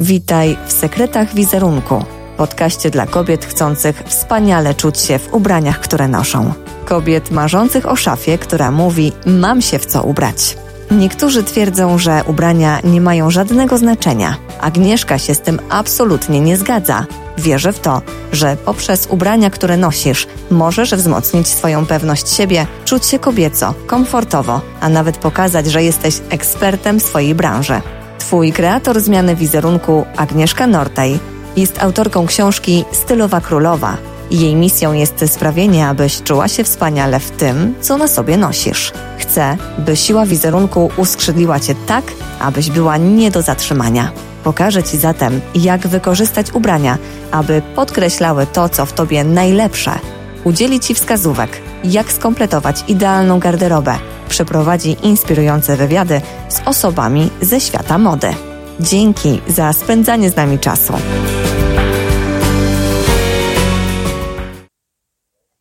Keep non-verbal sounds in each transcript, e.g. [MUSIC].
Witaj w Sekretach Wizerunku, podcaście dla kobiet chcących wspaniale czuć się w ubraniach, które noszą. Kobiet marzących o szafie, która mówi: Mam się w co ubrać. Niektórzy twierdzą, że ubrania nie mają żadnego znaczenia. Agnieszka się z tym absolutnie nie zgadza. Wierzę w to, że poprzez ubrania, które nosisz, możesz wzmocnić swoją pewność siebie, czuć się kobieco, komfortowo, a nawet pokazać, że jesteś ekspertem swojej branży. Twój kreator zmiany wizerunku, Agnieszka Nortaj, jest autorką książki Stylowa Królowa. Jej misją jest sprawienie, abyś czuła się wspaniale w tym, co na sobie nosisz. Chcę, by siła wizerunku uskrzydliła cię tak, abyś była nie do zatrzymania. Pokażę Ci zatem, jak wykorzystać ubrania, aby podkreślały to, co w Tobie najlepsze. Udzieli Ci wskazówek, jak skompletować idealną garderobę. Przeprowadzi inspirujące wywiady z osobami ze świata mody. Dzięki za spędzanie z nami czasu.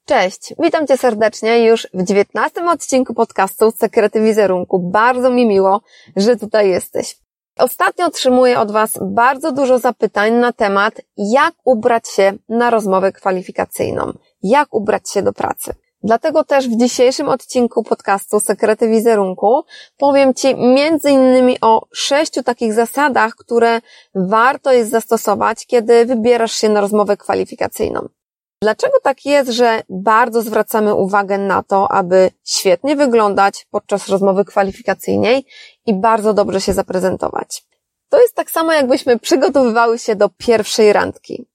Cześć, witam Cię serdecznie już w dziewiętnastym odcinku podcastu Sekrety Wizerunku. Bardzo mi miło, że tutaj jesteś. Ostatnio otrzymuję od Was bardzo dużo zapytań na temat, jak ubrać się na rozmowę kwalifikacyjną, jak ubrać się do pracy. Dlatego też w dzisiejszym odcinku podcastu Sekrety Wizerunku powiem Ci między innymi o sześciu takich zasadach, które warto jest zastosować, kiedy wybierasz się na rozmowę kwalifikacyjną. Dlaczego tak jest, że bardzo zwracamy uwagę na to, aby świetnie wyglądać podczas rozmowy kwalifikacyjnej i bardzo dobrze się zaprezentować? To jest tak samo, jakbyśmy przygotowywały się do pierwszej randki.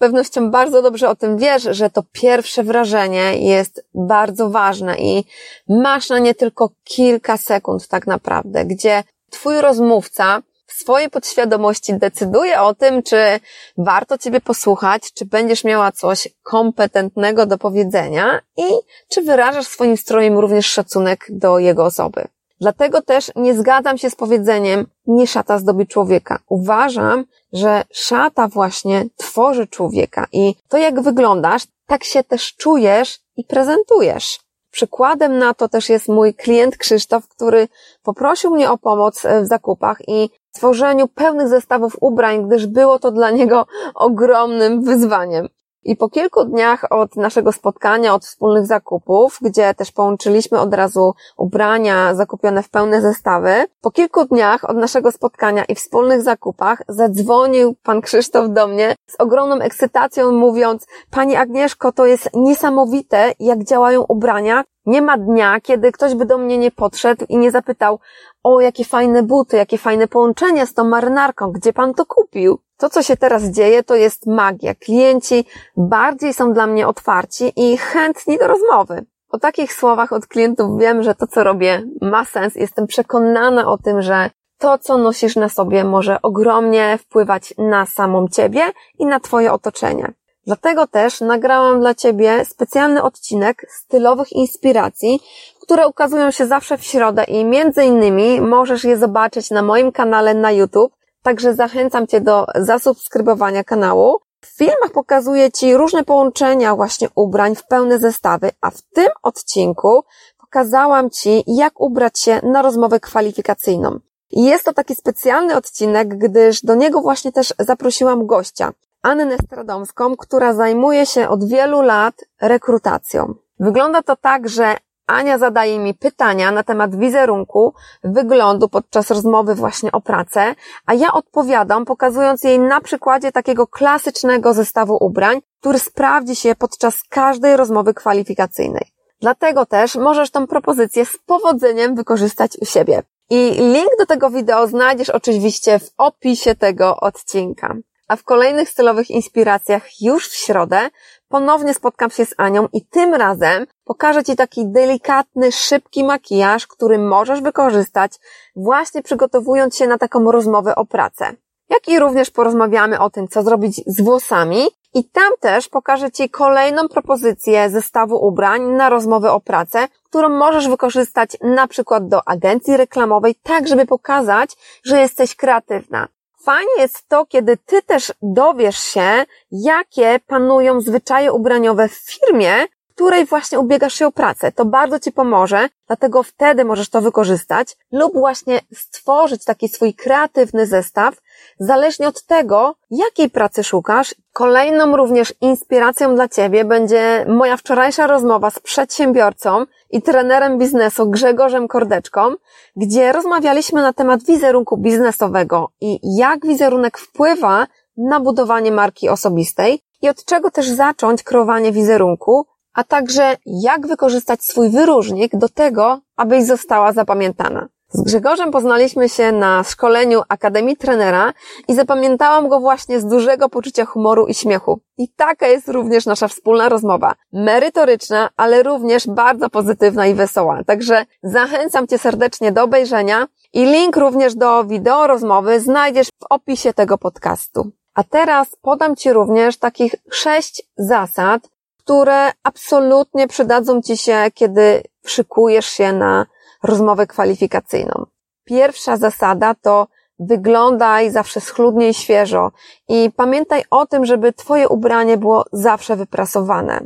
Pewnością bardzo dobrze o tym wiesz, że to pierwsze wrażenie jest bardzo ważne i masz na nie tylko kilka sekund tak naprawdę, gdzie twój rozmówca w swojej podświadomości decyduje o tym, czy warto Ciebie posłuchać, czy będziesz miała coś kompetentnego do powiedzenia i czy wyrażasz swoim strojem również szacunek do jego osoby. Dlatego też nie zgadzam się z powiedzeniem, nie szata zdobi człowieka. Uważam, że szata właśnie tworzy człowieka i to jak wyglądasz, tak się też czujesz i prezentujesz. Przykładem na to też jest mój klient Krzysztof, który poprosił mnie o pomoc w zakupach i tworzeniu pełnych zestawów ubrań, gdyż było to dla niego [LAUGHS] ogromnym wyzwaniem. I po kilku dniach od naszego spotkania, od wspólnych zakupów, gdzie też połączyliśmy od razu ubrania zakupione w pełne zestawy, po kilku dniach od naszego spotkania i wspólnych zakupach zadzwonił pan Krzysztof do mnie z ogromną ekscytacją mówiąc, Pani Agnieszko, to jest niesamowite, jak działają ubrania. Nie ma dnia, kiedy ktoś by do mnie nie podszedł i nie zapytał, o, jakie fajne buty, jakie fajne połączenie z tą marynarką, gdzie pan to kupił? To, co się teraz dzieje, to jest magia. Klienci bardziej są dla mnie otwarci i chętni do rozmowy. Po takich słowach od klientów wiem, że to, co robię, ma sens. Jestem przekonana o tym, że to, co nosisz na sobie, może ogromnie wpływać na samą ciebie i na twoje otoczenie. Dlatego też nagrałam dla Ciebie specjalny odcinek stylowych inspiracji, które ukazują się zawsze w środę i między innymi możesz je zobaczyć na moim kanale na YouTube, także zachęcam Cię do zasubskrybowania kanału. W filmach pokazuję Ci różne połączenia właśnie ubrań w pełne zestawy, a w tym odcinku pokazałam Ci, jak ubrać się na rozmowę kwalifikacyjną. Jest to taki specjalny odcinek, gdyż do niego właśnie też zaprosiłam gościa. Annę Stradomską, która zajmuje się od wielu lat rekrutacją. Wygląda to tak, że Ania zadaje mi pytania na temat wizerunku, wyglądu podczas rozmowy właśnie o pracę, a ja odpowiadam, pokazując jej na przykładzie takiego klasycznego zestawu ubrań, który sprawdzi się podczas każdej rozmowy kwalifikacyjnej. Dlatego też możesz tą propozycję z powodzeniem wykorzystać u siebie. I link do tego wideo znajdziesz oczywiście w opisie tego odcinka a w kolejnych stylowych inspiracjach już w środę ponownie spotkam się z Anią i tym razem pokażę Ci taki delikatny, szybki makijaż, który możesz wykorzystać właśnie przygotowując się na taką rozmowę o pracę. Jak i również porozmawiamy o tym, co zrobić z włosami i tam też pokażę Ci kolejną propozycję zestawu ubrań na rozmowę o pracę, którą możesz wykorzystać na przykład do agencji reklamowej, tak żeby pokazać, że jesteś kreatywna. Fajnie jest to, kiedy ty też dowiesz się, jakie panują zwyczaje ubraniowe w firmie, której właśnie ubiegasz się o pracę. To bardzo Ci pomoże, dlatego wtedy możesz to wykorzystać lub właśnie stworzyć taki swój kreatywny zestaw, zależnie od tego, jakiej pracy szukasz. Kolejną również inspiracją dla Ciebie będzie moja wczorajsza rozmowa z przedsiębiorcą i trenerem biznesu Grzegorzem Kordeczką, gdzie rozmawialiśmy na temat wizerunku biznesowego i jak wizerunek wpływa na budowanie marki osobistej i od czego też zacząć kreowanie wizerunku, a także jak wykorzystać swój wyróżnik do tego, abyś została zapamiętana. Z Grzegorzem poznaliśmy się na szkoleniu Akademii Trenera i zapamiętałam go właśnie z dużego poczucia humoru i śmiechu. I taka jest również nasza wspólna rozmowa. Merytoryczna, ale również bardzo pozytywna i wesoła. Także zachęcam Cię serdecznie do obejrzenia i link również do wideo rozmowy znajdziesz w opisie tego podcastu. A teraz podam Ci również takich sześć zasad, które absolutnie przydadzą Ci się, kiedy szykujesz się na rozmowę kwalifikacyjną. Pierwsza zasada to wyglądaj zawsze schludnie i świeżo i pamiętaj o tym, żeby Twoje ubranie było zawsze wyprasowane.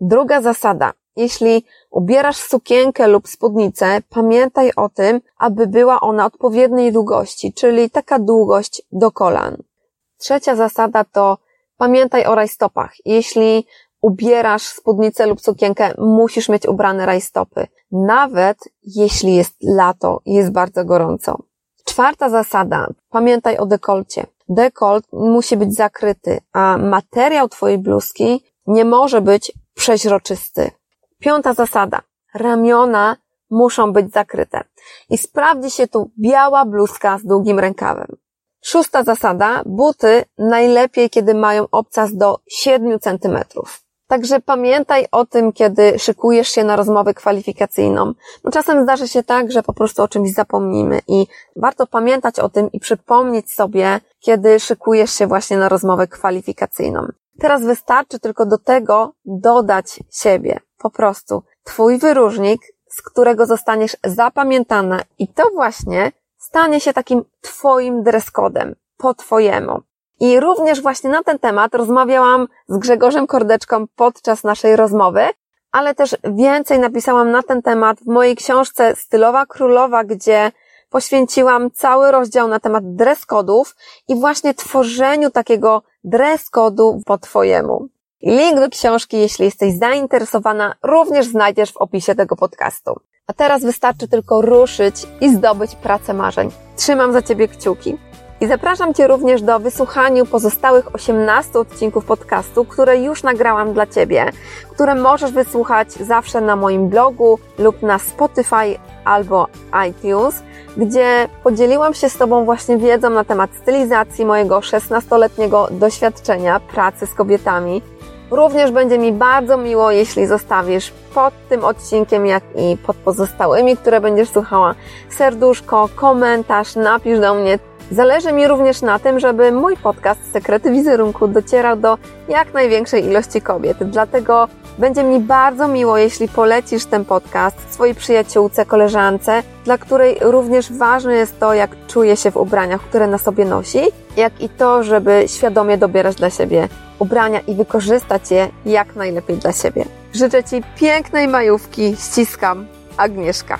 Druga zasada. Jeśli ubierasz sukienkę lub spódnicę, pamiętaj o tym, aby była ona odpowiedniej długości, czyli taka długość do kolan. Trzecia zasada to pamiętaj o rajstopach. Jeśli ubierasz spódnicę lub sukienkę, musisz mieć ubrane rajstopy. Nawet jeśli jest lato i jest bardzo gorąco. Czwarta zasada. Pamiętaj o dekolcie. Dekolt musi być zakryty, a materiał twojej bluzki nie może być przeźroczysty. Piąta zasada. Ramiona muszą być zakryte. I sprawdzi się tu biała bluzka z długim rękawem. Szósta zasada. Buty najlepiej, kiedy mają obcas do 7 centymetrów. Także pamiętaj o tym, kiedy szykujesz się na rozmowę kwalifikacyjną. Bo czasem zdarzy się tak, że po prostu o czymś zapomnimy i warto pamiętać o tym i przypomnieć sobie, kiedy szykujesz się właśnie na rozmowę kwalifikacyjną. Teraz wystarczy tylko do tego dodać siebie. Po prostu Twój wyróżnik, z którego zostaniesz zapamiętana i to właśnie stanie się takim Twoim dress codem, po Twojemu. I również właśnie na ten temat rozmawiałam z Grzegorzem Kordeczką podczas naszej rozmowy, ale też więcej napisałam na ten temat w mojej książce Stylowa Królowa, gdzie poświęciłam cały rozdział na temat dress kodów i właśnie tworzeniu takiego dress kodu po Twojemu. Link do książki, jeśli jesteś zainteresowana, również znajdziesz w opisie tego podcastu. A teraz wystarczy tylko ruszyć i zdobyć pracę marzeń. Trzymam za Ciebie kciuki. I zapraszam Cię również do wysłuchania pozostałych 18 odcinków podcastu, które już nagrałam dla Ciebie, które możesz wysłuchać zawsze na moim blogu lub na Spotify albo iTunes, gdzie podzieliłam się z Tobą właśnie wiedzą na temat stylizacji mojego 16-letniego doświadczenia pracy z kobietami. Również będzie mi bardzo miło, jeśli zostawisz pod tym odcinkiem, jak i pod pozostałymi, które będziesz słuchała, serduszko, komentarz, napisz do mnie Zależy mi również na tym, żeby mój podcast Sekrety Wizerunku docierał do jak największej ilości kobiet. Dlatego będzie mi bardzo miło, jeśli polecisz ten podcast swojej przyjaciółce, koleżance, dla której również ważne jest to, jak czuje się w ubraniach, które na sobie nosi, jak i to, żeby świadomie dobierać dla siebie ubrania i wykorzystać je jak najlepiej dla siebie. Życzę Ci pięknej majówki, ściskam, Agnieszka.